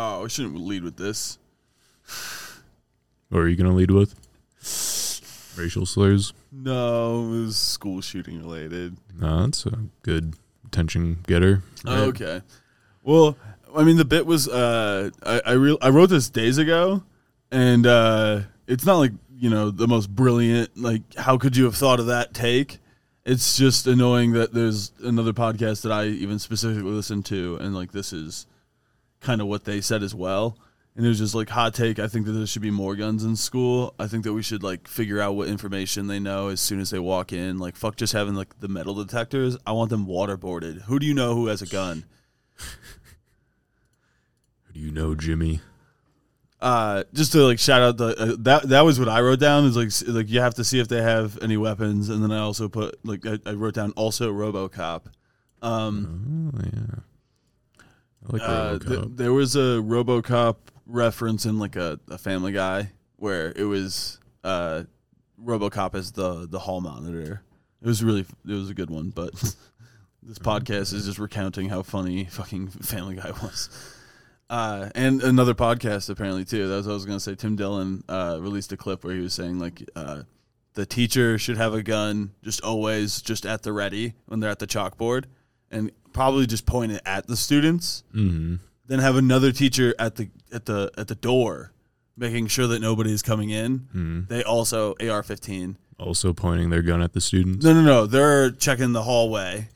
Oh, I shouldn't lead with this. What are you gonna lead with? Racial slurs. No, it was school shooting related. No, that's a good attention getter. right? Okay. Well, I mean, the bit was uh, I I, re- I wrote this days ago, and uh, it's not like you know the most brilliant. Like, how could you have thought of that take? It's just annoying that there's another podcast that I even specifically listen to, and like this is kind of what they said as well. And it was just like hot take. I think that there should be more guns in school. I think that we should like figure out what information they know as soon as they walk in. Like fuck just having like the metal detectors. I want them waterboarded. Who do you know who has a gun? Who do you know, Jimmy? uh just to like shout out the uh, that that was what I wrote down is like like you have to see if they have any weapons and then I also put like I, I wrote down also RoboCop. Um Oh yeah. Like uh, th- there was a RoboCop reference in like a, a Family Guy where it was uh RoboCop as the the hall monitor. It was really it was a good one, but this podcast is just recounting how funny fucking Family Guy was. Uh, and another podcast apparently too. That was what I was gonna say. Tim Dillon uh, released a clip where he was saying like uh, the teacher should have a gun just always just at the ready when they're at the chalkboard, and probably just point it at the students. mm-hmm. Then have another teacher at the at the at the door, making sure that nobody's coming in. Mm-hmm. They also AR-15. Also pointing their gun at the students. No, no, no. They're checking the hallway.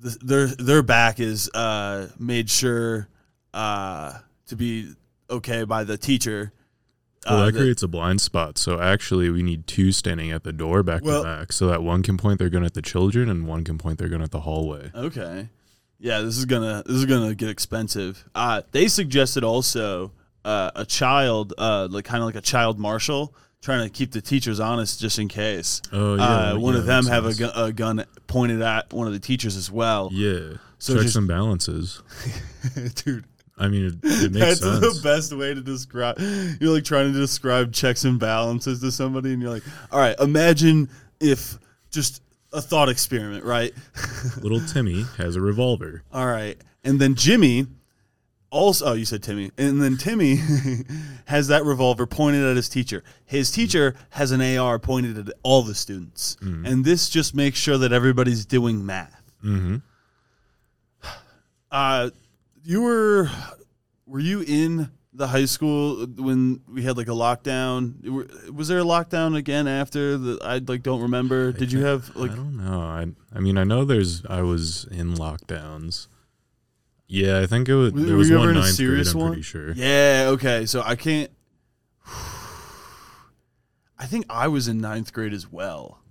The, their their back is uh, made sure uh, to be okay by the teacher. Well, Uh, that the- creates a blind spot. So actually, we need two standing at the door back Well- to back, so that one can point their gun at the children and one can point their gun at the hallway. okay, yeah, this is gonna this is gonna get expensive. Uh, they suggested also uh, a child, uh, like kind of like a child marshal, trying to keep the teachers honest just in case. Oh yeah, uh, one yeah, of them have a, gu- a gun pointed at one of the teachers as well. Yeah, So checks just- and balances. Dude, I mean, it, it makes That's sense. the best way to describe. You're like trying to describe checks and balances to somebody, and you're like, all right, imagine if just a thought experiment, right? Little Timmy has a revolver. all right, and then Jimmy also. Oh, you said Timmy, and then Timmy has that revolver pointed at his teacher. His teacher has an AR pointed at all the students, and this just makes sure that everybody's doing math. Mm-hmm. Uh, you were were you in the high school when we had like a lockdown? Was there a lockdown again after the? I like don't remember. Did you have like? I don't know. I I mean, I know there's. I was in lockdowns. Yeah, I think it was. Were There was you ever one in a ninth serious grade. I'm one? pretty sure. Yeah. Okay. So I can't. I think I was in ninth grade as well.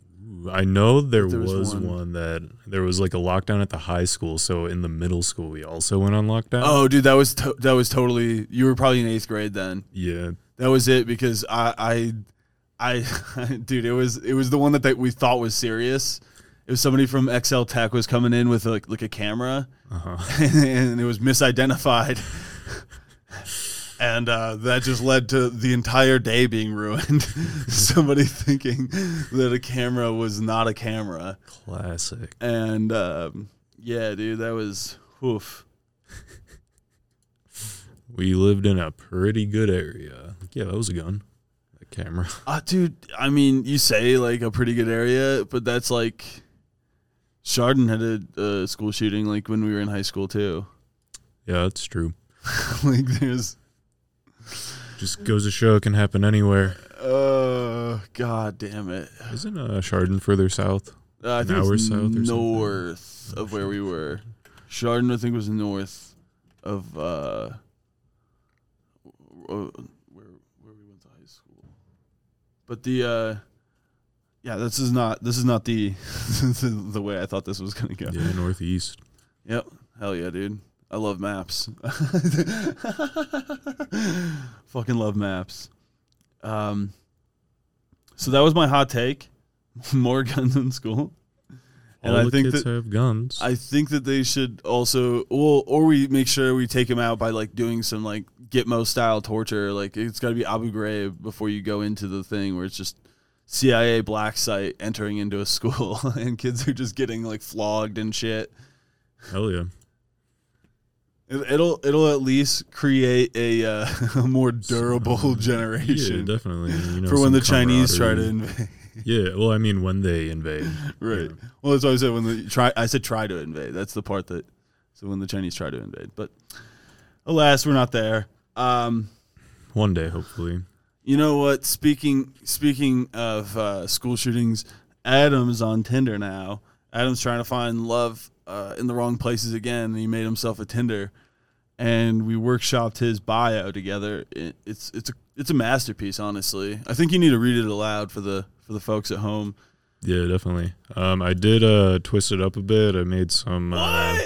I know there, There was was, one. one. that there was like a lockdown at the high school. So in the middle school, we also went on lockdown. Oh, dude, that was to- that was totally. You were probably in eighth grade then. yeah. That was it because I, I, I, dude, it was it was the one that, that we thought was serious. It was somebody from XL Tech was coming in with like like a camera, Uh-huh. and it was misidentified, and uh, that just led to the entire day being ruined. somebody thinking that a camera was not a camera, Classic. and um, yeah, dude, that was oof. We lived in a pretty good area. Yeah, that was a gun. That camera. Uh, dude, I mean, you say like a pretty good area, but that's like Chardon had a uh, school shooting like when we were in high school too. Yeah, that's true. like there's, Just goes to show it can happen anywhere. uh, god damn it. Isn't uh, Chardon further south? Uh, I An think hour it's south or something? north of where we were. Chardon, I think, was north of uh, uh, where where we went to high school. But the uh, yeah, this is not this is not the the way I thought this was gonna go. Yeah, northeast. Yep. Hell yeah, dude. I love maps. Fucking love maps. Um so that was my hot take. More guns in school. And All I the think that have guns. I think that they should also well or we make sure we take him out by like doing some like Gitmo style torture. Like it's gotta be Abu Ghraib before you go into the thing where it's just CIA black site entering into a school and kids are just getting like flogged and shit. Hell yeah. It, it'll it'll at least create a, uh, a more durable Yeah, generation definitely. You know, for when the Chinese try to invade. Yeah, well, I mean, when they invade. right. Yeah. Well, that's what I said when the try. I said try to invade. That's the part that. So when the Chinese try to invade, but alas, we're not there. Um, One day, hopefully. You know what? Speaking speaking of uh, school shootings, Adam's on Tinder now. Adam's trying to find love uh, in the wrong places again. And he made himself a Tinder, and we workshopped his bio together. It, it's it's a it's a masterpiece, honestly. I think you need to read it aloud for the for the folks at home. Yeah, definitely. Um, I did uh, twist it up a bit. I made some uh,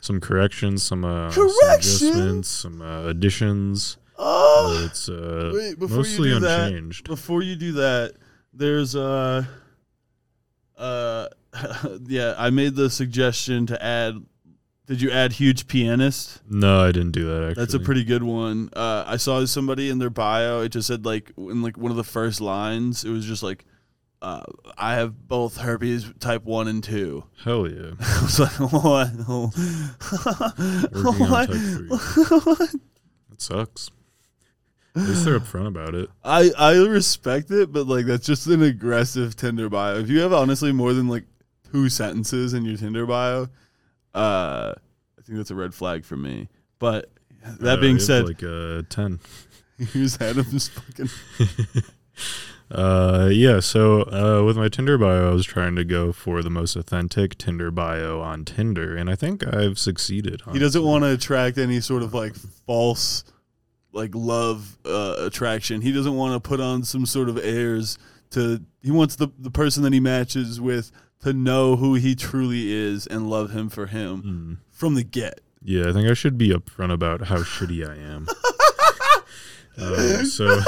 some corrections, some, uh, some Corrections? adjustments, some uh, additions. Oh, it's uh, Wait, before mostly you do that, unchanged. before you do that, there's uh uh yeah, I made the suggestion to add did you add huge pianist? No, I didn't do that. Actually, That's a pretty good one. Uh I saw somebody in their bio, it just said like in like one of the first lines, it was just like uh, I have both herpes type one and two. hell yeah. I was like, what? What? three. That sucks. At least they're upfront about it. I I respect it, but like that's just an aggressive Tinder bio. If you have honestly more than like two sentences in your Tinder bio, uh, I think that's a red flag for me. But that Uh, being said, like uh, ten. here's Adam's fucking. Uh, yeah. So uh, with my Tinder bio, I was trying to go for the most authentic Tinder bio on Tinder, and I think I've succeeded. He doesn't want to attract any sort of like false, like love uh, attraction. He doesn't want to put on some sort of airs. To he wants the the person that he matches with to know who he truly is and love him for him Mm. from the get. Yeah, I think I should be upfront about how shitty I am. um, so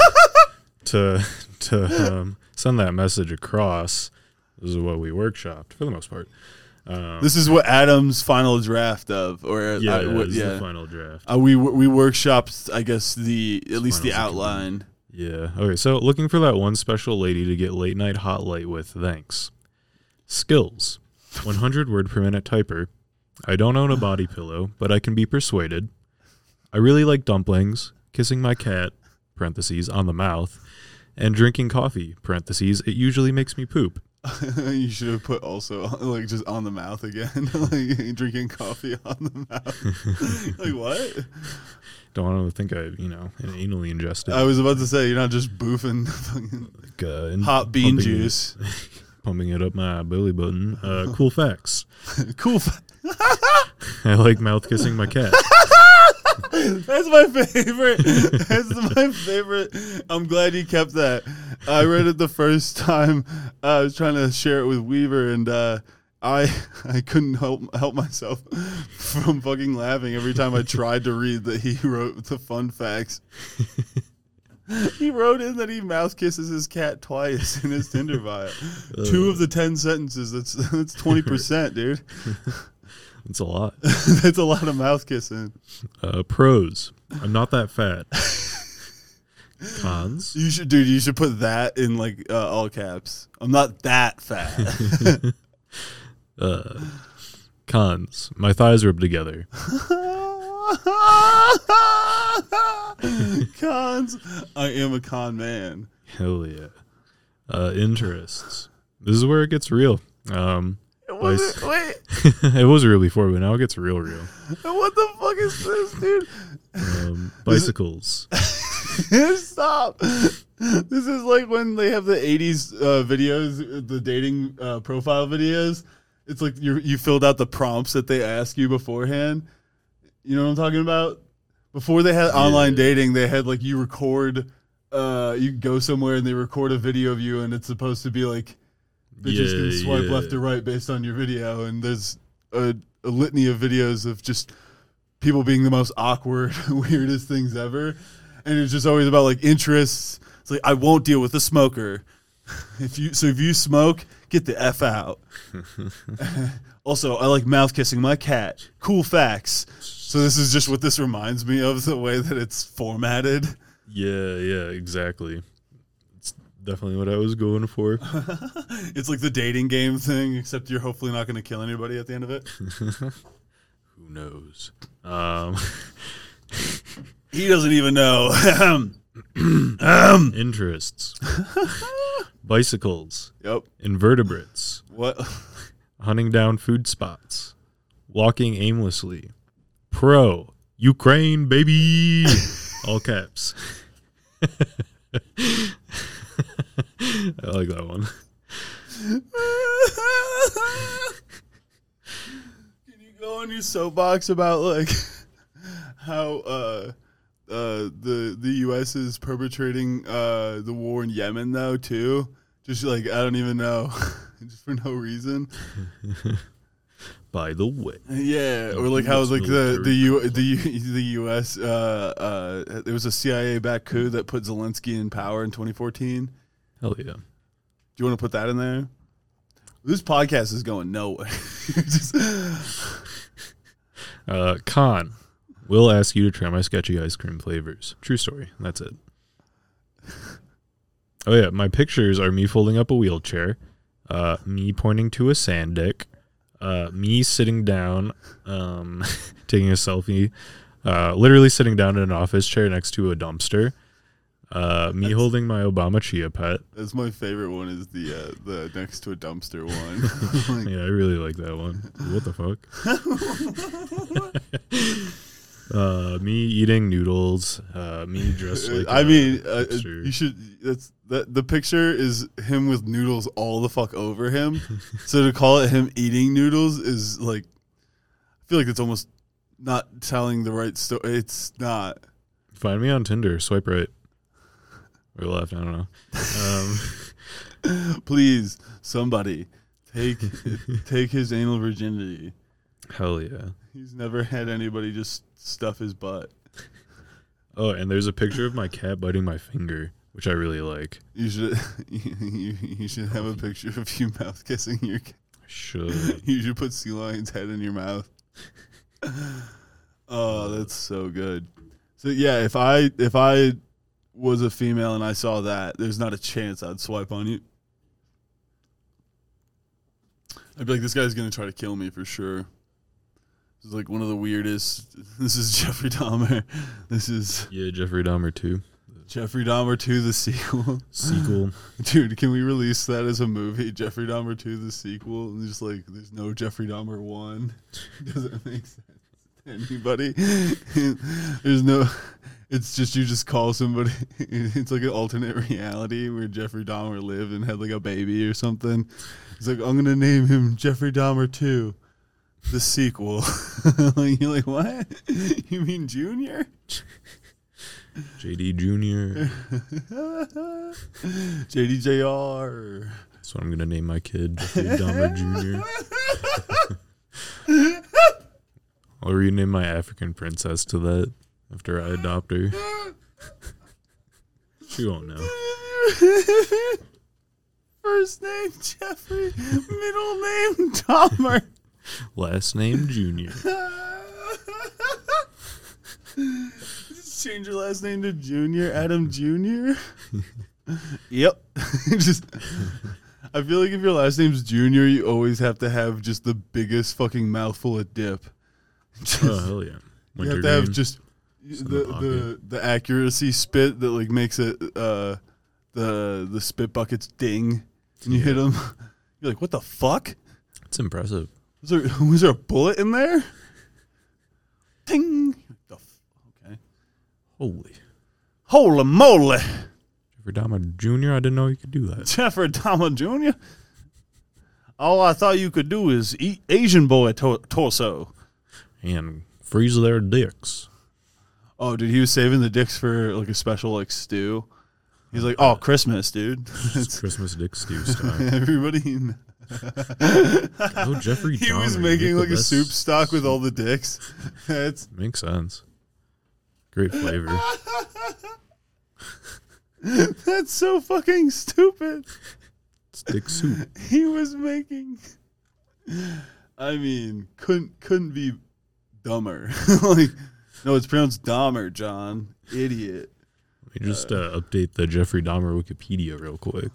to to um, send that message across, this is what we workshopped for the most part. Um, This is what Adam's final draft of, or yeah, I- what- yeah. the final draft. Uh, we we workshopped, I guess the at least the outline. Yeah. Okay. So looking for that one special lady to get late night hot light with. Thanks. Skills: 100 word per minute typer. I don't own a body pillow, but I can be persuaded. I really like dumplings, kissing my cat (parentheses on the mouth), and drinking coffee (parentheses it usually makes me poop). you should have put also like just on the mouth again, like drinking coffee on the mouth. like what? Don't want to think I, you know, anally ingested. I was about to say you're not just boofing fucking like, uh, hot bean pumping juice. Pumping it up my belly button. Uh, cool facts. cool. fa- I like mouth kissing my cat. That's my favorite. That's my favorite. I'm glad you kept that. I read it the first time. I was trying to share it with Weaver, and uh, I I couldn't help help myself from fucking laughing every time I tried to read that he wrote the fun facts. he wrote in that he mouth kisses his cat twice in his Tinder bio. Two of the ten sentences. That's that's twenty percent, dude. That's a lot. that's a lot of mouth kissing. Uh, pros. I'm not that fat. Cons. You should, dude. You should put that in like uh, all caps. I'm not that fat. Uh, cons. My thighs rub together. Cons. I am a con man. Hell yeah. Uh, interests. This is where it gets real. Um, Was it, wait, it was real before, but now it gets real, real. what the fuck is this, dude? Um, bicycles. Stop. This is like when they have the 80s uh, videos, the dating uh, profile videos. It's like you you filled out the prompts that they ask you beforehand. You know what I'm talking about? Before they had online dating, they had like you record, uh, you go somewhere and they record a video of you, and it's supposed to be like bitches can swipe yeah. left or right based on your video, and there's a, a litany of videos of just people being the most awkward, weirdest things ever, and it's just always about like interests. It's like I won't deal with a smoker. If you so if you smoke, get the f out. also, I like mouth kissing my cat. Cool facts. So this is just what this reminds me of the way that it's formatted. Yeah, yeah, exactly. It's definitely what I was going for. It's like the dating game thing, except you're hopefully not going to kill anybody at the end of it. Who knows? Um, He doesn't even know. um, interests. Bicycles. yep. Invertebrates. What? Hunting down food spots. Walking aimlessly. Pro. Ukraine, baby. All caps. I like that one. Can you go on your soapbox about like how uh uh the the US is perpetrating uh the war in Yemen though too? Just like I don't even know. Just for no reason. By the way. Yeah, or like how like the the. U the U, the U.S. Uh, uh, there was a CIA backed coup that put Zelensky in power in 2014. Do Hell yeah. Do you want to put that in there? This podcast is going nowhere. Just- Uh, Con. Will ask you to try my sketchy ice cream flavors. True story. That's it. Oh yeah, my pictures are me folding up a wheelchair, uh, me pointing to a sand dick, uh, me sitting down, um, taking a selfie, uh, literally sitting down in an office chair next to a dumpster, uh, me That's- holding my Obama Chia pet. That's my favorite one. Is the uh, the next to a dumpster one. Like, Yeah, I really like that one. What the fuck? Uh, me eating noodles. Uh, me dressed like. I a mean, uh, you should. That's that. The picture is him with noodles all the fuck over him. so to call it him eating noodles is like, I feel like it's almost not telling the right story. It's not. Find me on Tinder. Swipe right or left. I don't know. Um, Please, somebody take take his anal virginity. hell yeah. He's never had anybody just stuff his butt. Oh, and there's a picture of my cat biting my finger, which I really like. You should you, you should have a picture of you mouth kissing your. cat. Should You should put sea lion's head in your mouth. oh, that's so good. So yeah, if I if I was a female and I saw that, there's not a chance I'd swipe on you. I'd be like, this guy's gonna try to kill me for sure. This is like one of the weirdest. This is Jeffrey Dahmer. This is yeah, Jeffrey Dahmer too. Jeffrey Dahmer 2, the sequel. Sequel. Dude, can we release that as a movie? Jeffrey Dahmer 2, the sequel? And just like, there's no Jeffrey Dahmer 1. Doesn't make sense to anybody. there's no, it's just you just call somebody, it's like an alternate reality where Jeffrey Dahmer lived and had like a baby or something. It's like, I'm going to name him Jeffrey Dahmer 2, the sequel. like, you're like, what? You mean Junior? JD Jr. JDJR. That's what I'm gonna name my kid. Jeffrey Dahmer Jr. I'll rename my African princess to that after I adopt her. She won't know. First name Jeffrey, middle name Dahmer. Last name Junior. Just change your last name to Junior, Adam Junior. yep. just, I feel like if your last name's Junior, you always have to have just the biggest fucking mouthful of dip. Just- Oh hell yeah! you have to have just the, the the the accuracy spit that like makes it uh the the spit buckets ding and you hit them? You're like, what the fuck? It's impressive. Was there was there a bullet in there? Ting. The f- okay. Holy Holy moly, Jeffrey Dahmer Jr. I didn't know you could do that. Jeffrey Dahmer Jr. All I thought you could do is eat Asian boy to- torso. And freeze their dicks. Oh, dude, he was saving the dicks for like a special like stew. He's like, oh, Christmas, dude. It's Christmas dick stew style. Everybody. Oh, Jeffrey he was Dahmer, making like a soup stock with all the dicks. That's Makes sense. Great flavor. that's so fucking stupid. It's dick soup. He was making. I mean, couldn't couldn't be dumber. like, no, it's pronounced Dahmer, John. Idiot, Let me just uh, update the Jeffrey Dahmer Wikipedia real quick.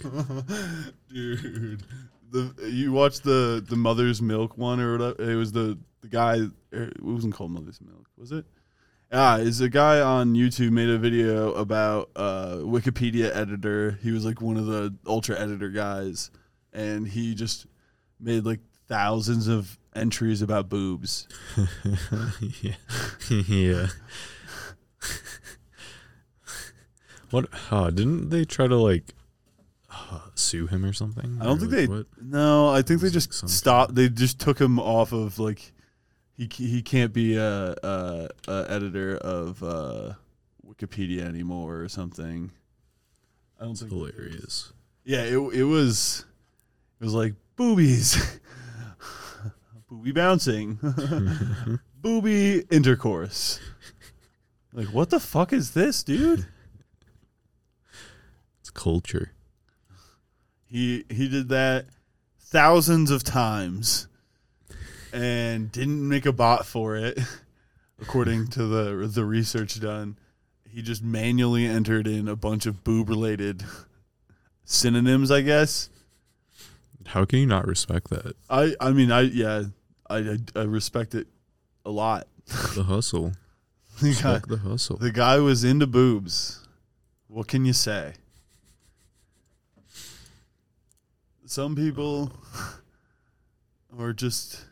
dude. The you watched the the mother's milk one or whatever. It was the the guy er, it wasn't called Mother's Milk, was it? Ah, is a guy on YouTube made a video about uh, Wikipedia editor. He was like one of the ultra editor guys, and he just made like thousands of entries about boobs. yeah. yeah. what? Uh, didn't they try to like uh, sue him or something? I don't think like, they. What? No, I think they just stopped. They just took him off of like he he can't be a, a, a editor of uh, Wikipedia anymore or something. I don't think Hilarious. Yeah, it it was it was like boobies, booby bouncing, booby intercourse. Like what the fuck is this, dude? It's culture. He he did that thousands of times and didn't make a bot for it according to the the research done. He just manually entered in a bunch of boob related synonyms, I guess. How can you not respect that? I I mean I yeah, I I, I respect it a lot. The hustle. The guy, Respect the hustle. the guy was into boobs. What can you say? Some people are just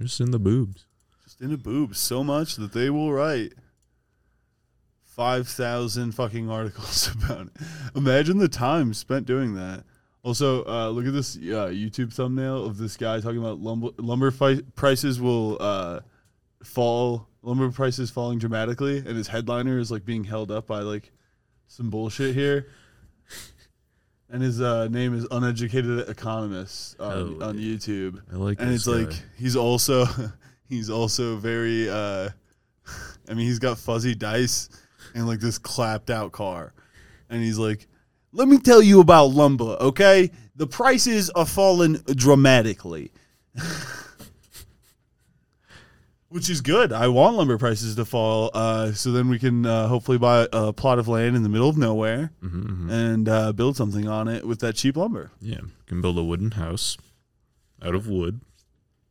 Just in the boobs. just in the boobs so much that they will write five thousand fucking articles about it. Imagine the time spent doing that. Also, uh, look at this uh, YouTube thumbnail of this guy talking about lumber, lumber fi- prices will uh, fall. Lumber prices falling dramatically, and his headliner is like being held up by like some bullshit here. And his uh, name is uneducated economist on, Oh, on yeah. YouTube. I like and it's like he's also he's also very uh i mean he's got fuzzy dice and like this clapped out car. And he's like let me tell you about lumber okay? The prices are falling dramatically which is good i want lumber prices to fall uh so then we can uh, hopefully buy a plot of land in the middle of nowhere Mhm, mhm. and uh, build something on it with that cheap lumber Yeah. You can build a wooden house out of wood.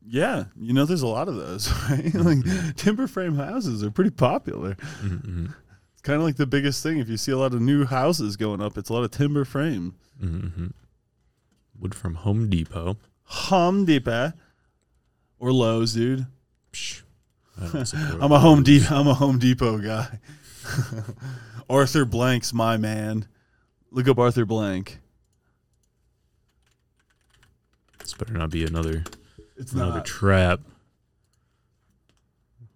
Yeah, you know, there's a lot of those, right? like timber frame houses are pretty popular. Mhm, mhm. It's kind of like the biggest thing. If you see a lot of new houses going up, it's a lot of timber frame. Mhm, mhm. Wood from Home Depot. Home Depot or Lowe's, dude. Psh, I don't support I'm a Home Depot. I'm a Home Depot guy. Arthur Blank's my man. Look up Arthur Blank. This better not be another It's another not. trap.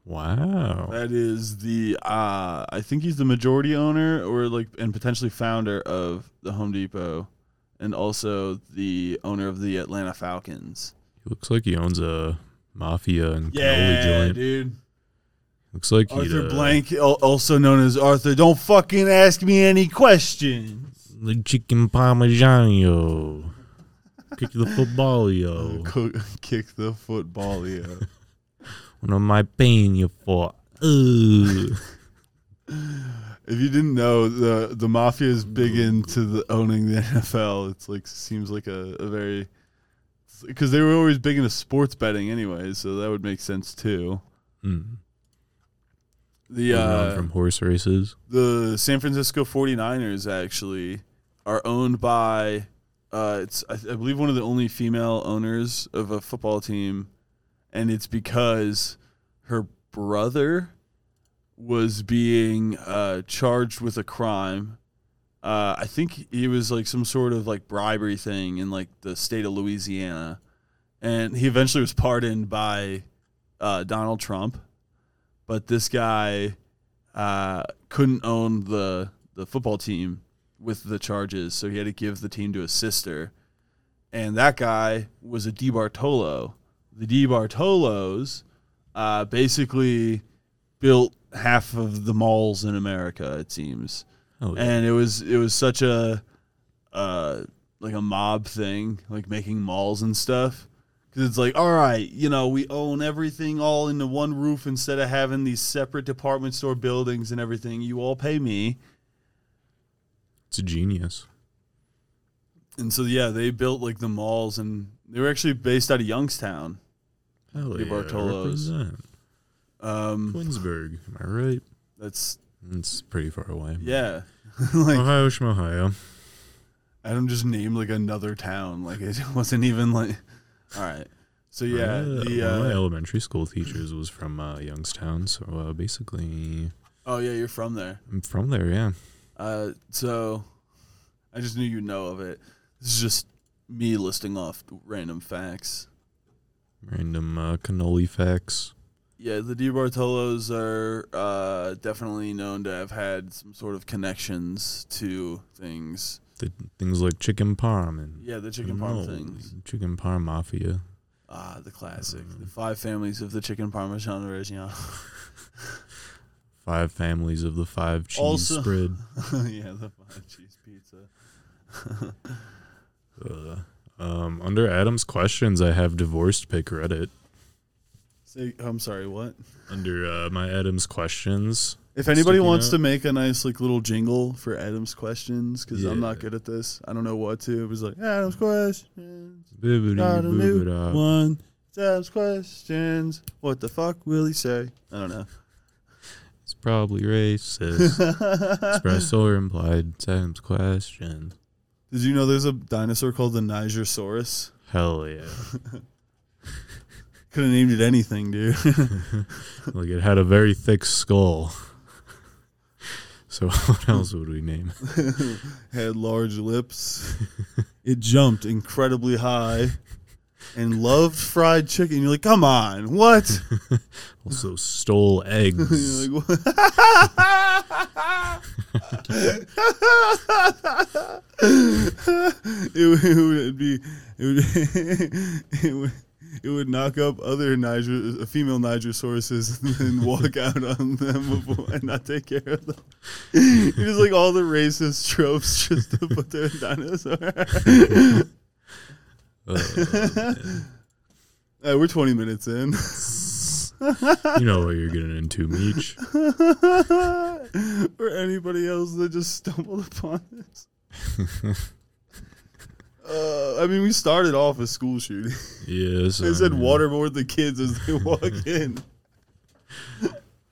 Wow. That is the. Uh, I think he's the majority owner, or like, and potentially founder of the Home Depot, and also the owner of the Atlanta Falcons. He looks like he owns a mafia and cannoli Yeah, joint. dude. Looks like he'd, Arthur uh, Blank, al- also known as Arthur. Don't fucking ask me any questions. The chicken parmigiano. Kick the football, yo. Co- Kick the football, yeah. What am I paying you for? If you didn't know, the the mafia is big into the owning the NFL. It's like seems like a, a very because they were always big into sports betting anyway, so that would make sense too. Mm. The uh, from horse races. the San Francisco 49ers actually are owned by uh, it's I, I believe one of the only female owners of a football team and it's because her brother was being uh, charged with a crime uh, I think he was like some sort of like bribery thing in like the state of Louisiana and he eventually was pardoned by uh, Donald Trump but this guy uh, couldn't own the the football team with the charges, so he had to give the team to his sister. And that guy was a DeBartolo. The DeBartolos uh, basically built half of the malls in America, it seems Oh, yeah. and it was it was such a uh like a mob thing like making malls and stuff because it's like all right you know we own everything all into one roof instead of having these separate department store buildings and everything you all pay me it's a genius. and so yeah they built like the malls and they were actually based out of youngstown Hell The yeah, Bartolos. represent. Um, Twinsburg, am I right? that's It's pretty far away. yeah. like Ohio, Ohio. Adam just named like another town. Like it wasn't even like. All right. So yeah, the one of my uh, elementary school teachers was from uh, Youngstown, so uh, basically, oh yeah, you're from there. I'm from there. Yeah. Uh, so I just knew you know of it. This is just me listing off random facts. Random uh, cannoli facts. Yeah, the DeBartolos are uh, definitely known to have had some sort of connections to things. The things like chicken parm and Yeah, the chicken parm things. Chicken parm mafia. Ah, the classic. The five families of the chicken parmesan reggiano. Five families of the five cheese Also- spread. yeah, the five cheese pizza. Uh, um, under Adam's questions, I have divorced pick Reddit. Say, I'm sorry, what? Under uh, my Adam's questions, If anybody wants note. to make a nice like little jingle for Adam's questions, because I'm not good at this, I don't know what to. It was like Adam's questions. bibbidi Got a new one. It's Adam's questions. What the fuck will he say? I don't know. it's probably racist. Expressed or implied. It's Adam's questions. Did you know there's a dinosaur called the Nigerosaurus? Hell yeah. Could have named it anything, dude. like it had a very thick skull. So what else would we name? Had large lips. it jumped incredibly high and loved fried chicken. You're like, come on, what? Also stole eggs. You're like, it, would- it would be it would, it would it would knock up other Niger female Nigerosauruses and walk out on them and not take care of them. It's just like all the racist tropes just to put their dinosaur. Uh, Uh, we're 20 minutes in. you know what you're getting into, Meech. or anybody else that just stumbled upon this. Uh, I mean, we started off a school shooting. Yes. They said waterboard the kids as they walk in.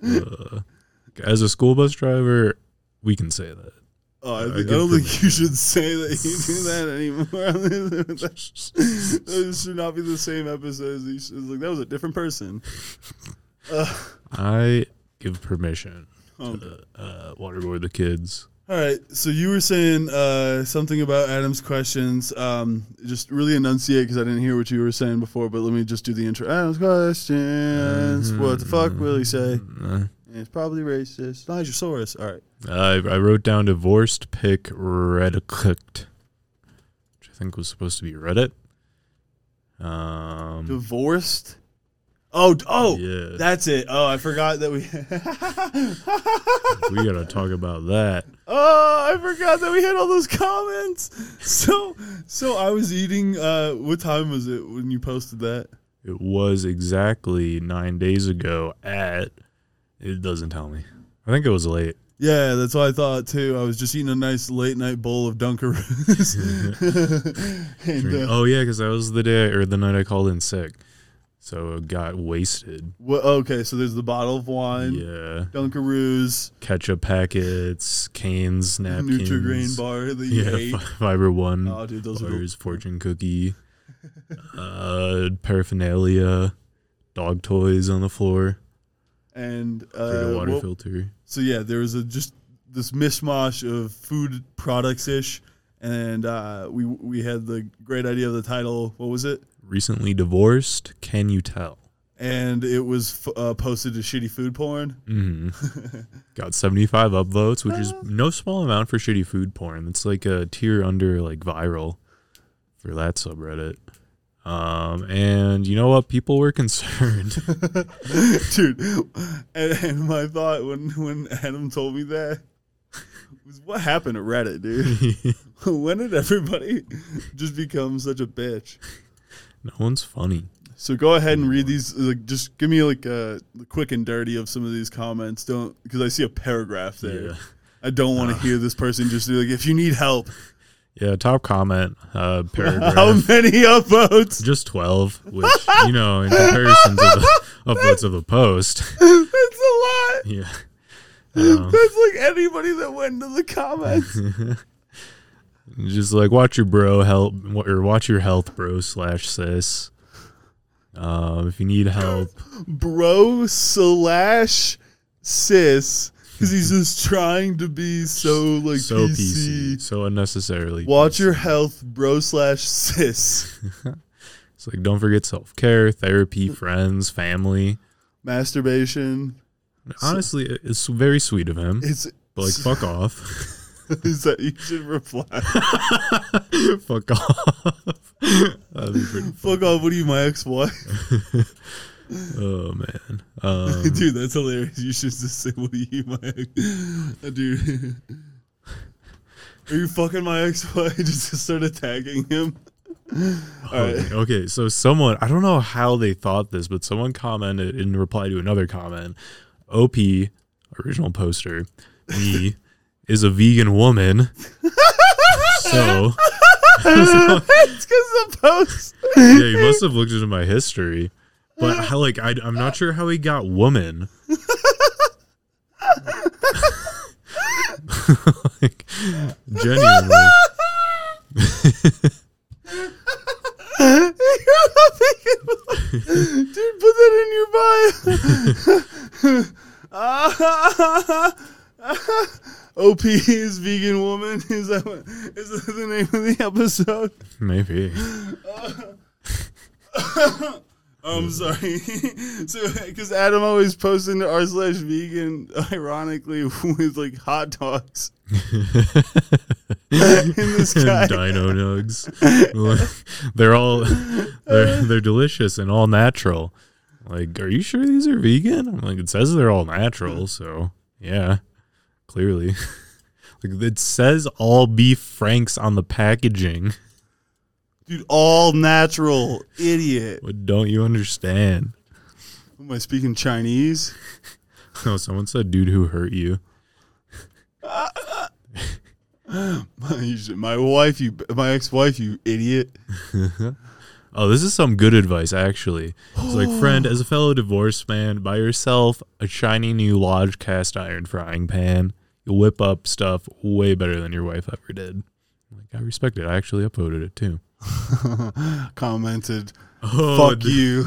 Uh, as a school bus driver, we can say that. Oh, I, I think, I give don't think you should say that you do that anymore. this should not be the same episode. as like that was a different person. Uh, I give permission okay. to uh, waterboard the kids. All right. So you were saying uh, something about Adam's questions. Um, just really enunciate because I didn't hear what you were saying before. But let me just do the intro. Adam's questions. What the fuck will he say? Uh, It's probably racist. Nigersaurus. All right. I, I wrote down divorced pick Reddit, which I think was supposed to be Reddit. Um, Divorced. Oh, oh, yeah, that's it. Oh, I forgot that we. we gotta talk about that. Oh, I forgot that we had all those comments. So, so I was eating. Uh, what time was it when you posted that? It was exactly nine days ago at. It doesn't tell me. I think it was late. Yeah, that's what I thought too. I was just eating a nice late night bowl of Dunkaroos. and uh, oh yeah, because that was the day or the night I called in sick, so it got wasted. wha- okay, so there's the bottle of wine, Yeah, Dunkaroos, ketchup packets, canes, napkins, Nutrigrain bar that you yeah, ate. fi- fiber one Oh, dude, those are bars, fortune cookie, uh, paraphernalia, dog toys on the floor and uh, water well, filter. so yeah, there was a just this mishmash of food products ish, and uh, we we had the great idea of the title. What was it? Recently divorced. Can you tell? And it was f- uh, posted to shitty food porn. hmm Got 75 upvotes, which is no small amount for shitty food porn. It's like a tier under like viral for that subreddit. Um, and you know what? People were concerned. dude. And, and my thought when when Adam told me that was, what happened to Reddit, dude? when did everybody just become such a bitch? No one's funny. So go ahead and read these. Like, just give me like a quick and dirty of some of these comments. Don't because I see a paragraph there. Yeah. I don't want to Uh. hear this person just do like if you need help. Yeah, top comment, uh, paragraph. How many upvotes? just 12, which, you know, in comparison to the upvotes of the post. That's a lot. Yeah. Um, That's like anybody that went into the comments. Just like, watch your bro help, or watch your health, bro, slash sis. Um, if you need help, Bro slash sis. Because he's just trying to be so like so PC. PC, so unnecessarily. Watch PC. your health, bro slash sis. It's like, don't forget self care, therapy, friends, family. Masturbation. Honestly, it's very sweet of him. It's But like, fuck off. is that you should reply. fuck off. That'd be pretty Fuck off, what are you, my ex-wife? Oh man. Um, Dude, that's hilarious. You should just say, what are you, my ex Dude. Are you fucking my ex-wife? Just start attacking him? Okay, okay, so someone I don't know how they thought this, but someone commented in reply to another comment. OP original poster. Me is a vegan woman. so It's because the post. yeah, you must have looked into my history. But how, like, I, I'm not sure how he got woman. like, genuinely. Dude, put that in your bio. OP is vegan woman. Is that what, is that the name of the episode? Maybe. Uh, I'm sorry. so, because Adam always posts into r slash vegan, ironically, with like hot dogs. this guy, Dino nugs. they're all they're they're delicious and all natural. Like, are you sure these are vegan? I'm like, it says they're all natural, so yeah, clearly. like it says all beef franks on the packaging. dude, all natural, idiot. What don't you understand? Am I speaking Chinese? Oh, someone said dude who hurt you. Should- my wife, you, my ex-wife, you idiot. Oh, this is some good advice, actually. It's like, friend, as a fellow divorced man, buy yourself a shiny new Lodge cast iron frying pan. You'll whip up stuff way better than your wife ever did. Like, I respect it. I actually uploaded it too. Commented, Oh, "Fuck d- you."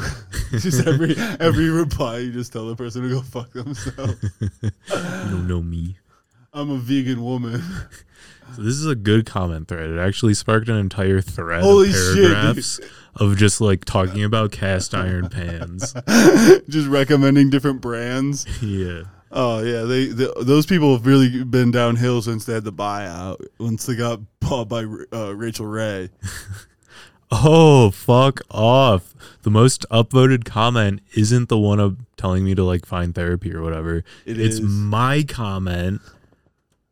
just every every reply, you just tell the person to go fuck themselves. You don't know me. I'm a vegan woman. So this is a good comment thread. It actually sparked an entire thread Holy of shit, paragraphs of just like talking about cast iron pans. just recommending different brands. Yeah. Oh yeah, they, they those people have really been downhill since they had the buyout. Once they got bought by uh, Rachael Ray. Oh, fuck off. The most upvoted comment isn't the one of telling me to like find therapy or whatever. It it's is. my comment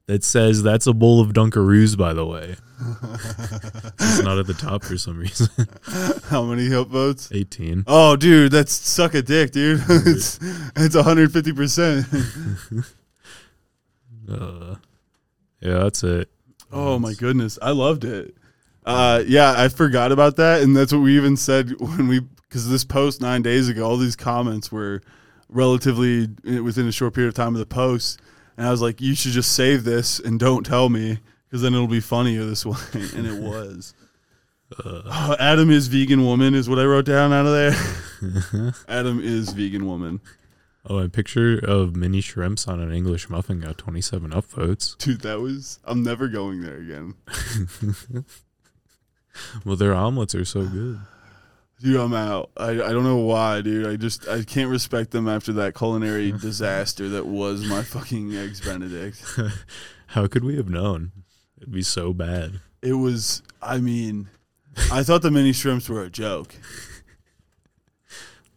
that says that's a bowl of Dunkaroos, by the way. it's not at the top for some reason. How many upvotes? 18. Oh, dude, that's suck a dick, dude. it's it's 150 percent. Uh, yeah, that's it. Oh my goodness, I loved it. Uh, yeah, I forgot about that, and that's what we even said when we because this post nine days ago, all these comments were relatively uh, within a short period of time of the post, and I was like, you should just save this and don't tell me because then it'll be funnier this way, and it was. Oh, Adam is vegan woman is what I wrote down out of there. Adam is vegan woman, Oh, a picture of mini shrimps on an English muffin got 27 upvotes. dude. That was. I'm never going there again. Well, their omelets are so good. Dude, I'm out. I, I don't know why, dude. I just I can't respect them after that culinary disaster that was my fucking eggs Benedict. How could we have known? It'd be so bad. It was. I mean, I thought the mini shrimps were a joke.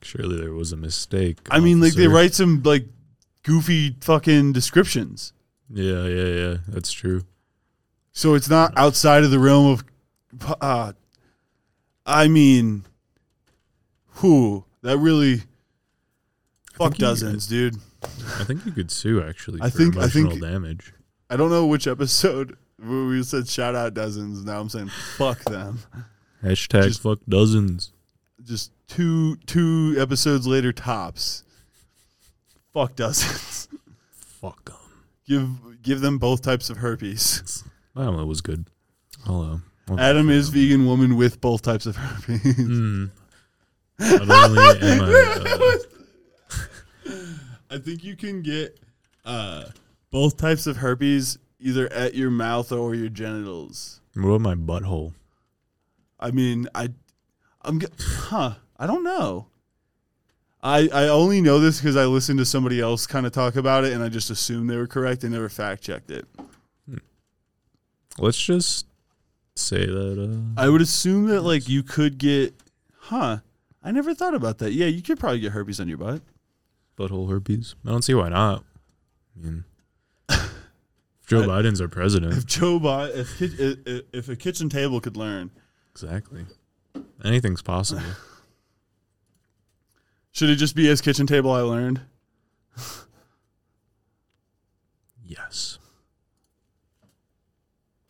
Surely there was a mistake. I mean, like they write some like goofy fucking descriptions, Yeah, yeah, yeah. That's true. so it's not outside of the realm of. Uh, I mean, who that really. Fuck dozens, dude. I think you could sue actually I for think- I emotional think- damage. I don't know which episode We we said shout out dozens. Now I'm saying fuck them. Hashtag Just- fuck dozens. Just two two episodes later tops. Fuck dozens. Fuck them. give give them both types of herpes. That was good. Hello. Adam is vegan woman with both types of herpes. Mm. Not only am I, uh, I think you can get uh, both types of herpes either at your mouth or your genitals. what about my butthole? I mean, I, I'm, g- huh? I don't know. I I only know this because I listened to somebody else kind of talk about it, and I just assumed they were correct. and never fact checked it. Let's just say that. Uh, I would assume that like you could get, huh? I never thought about that. Yeah, you could probably get herpes on your butt. butthole herpes. I don't see why not. I mean, if Joe I- Biden's our president, If Joe Biden, if if, if a kitchen table could learn, exactly. Anything's possible. should it just be as kitchen table I learned? yes.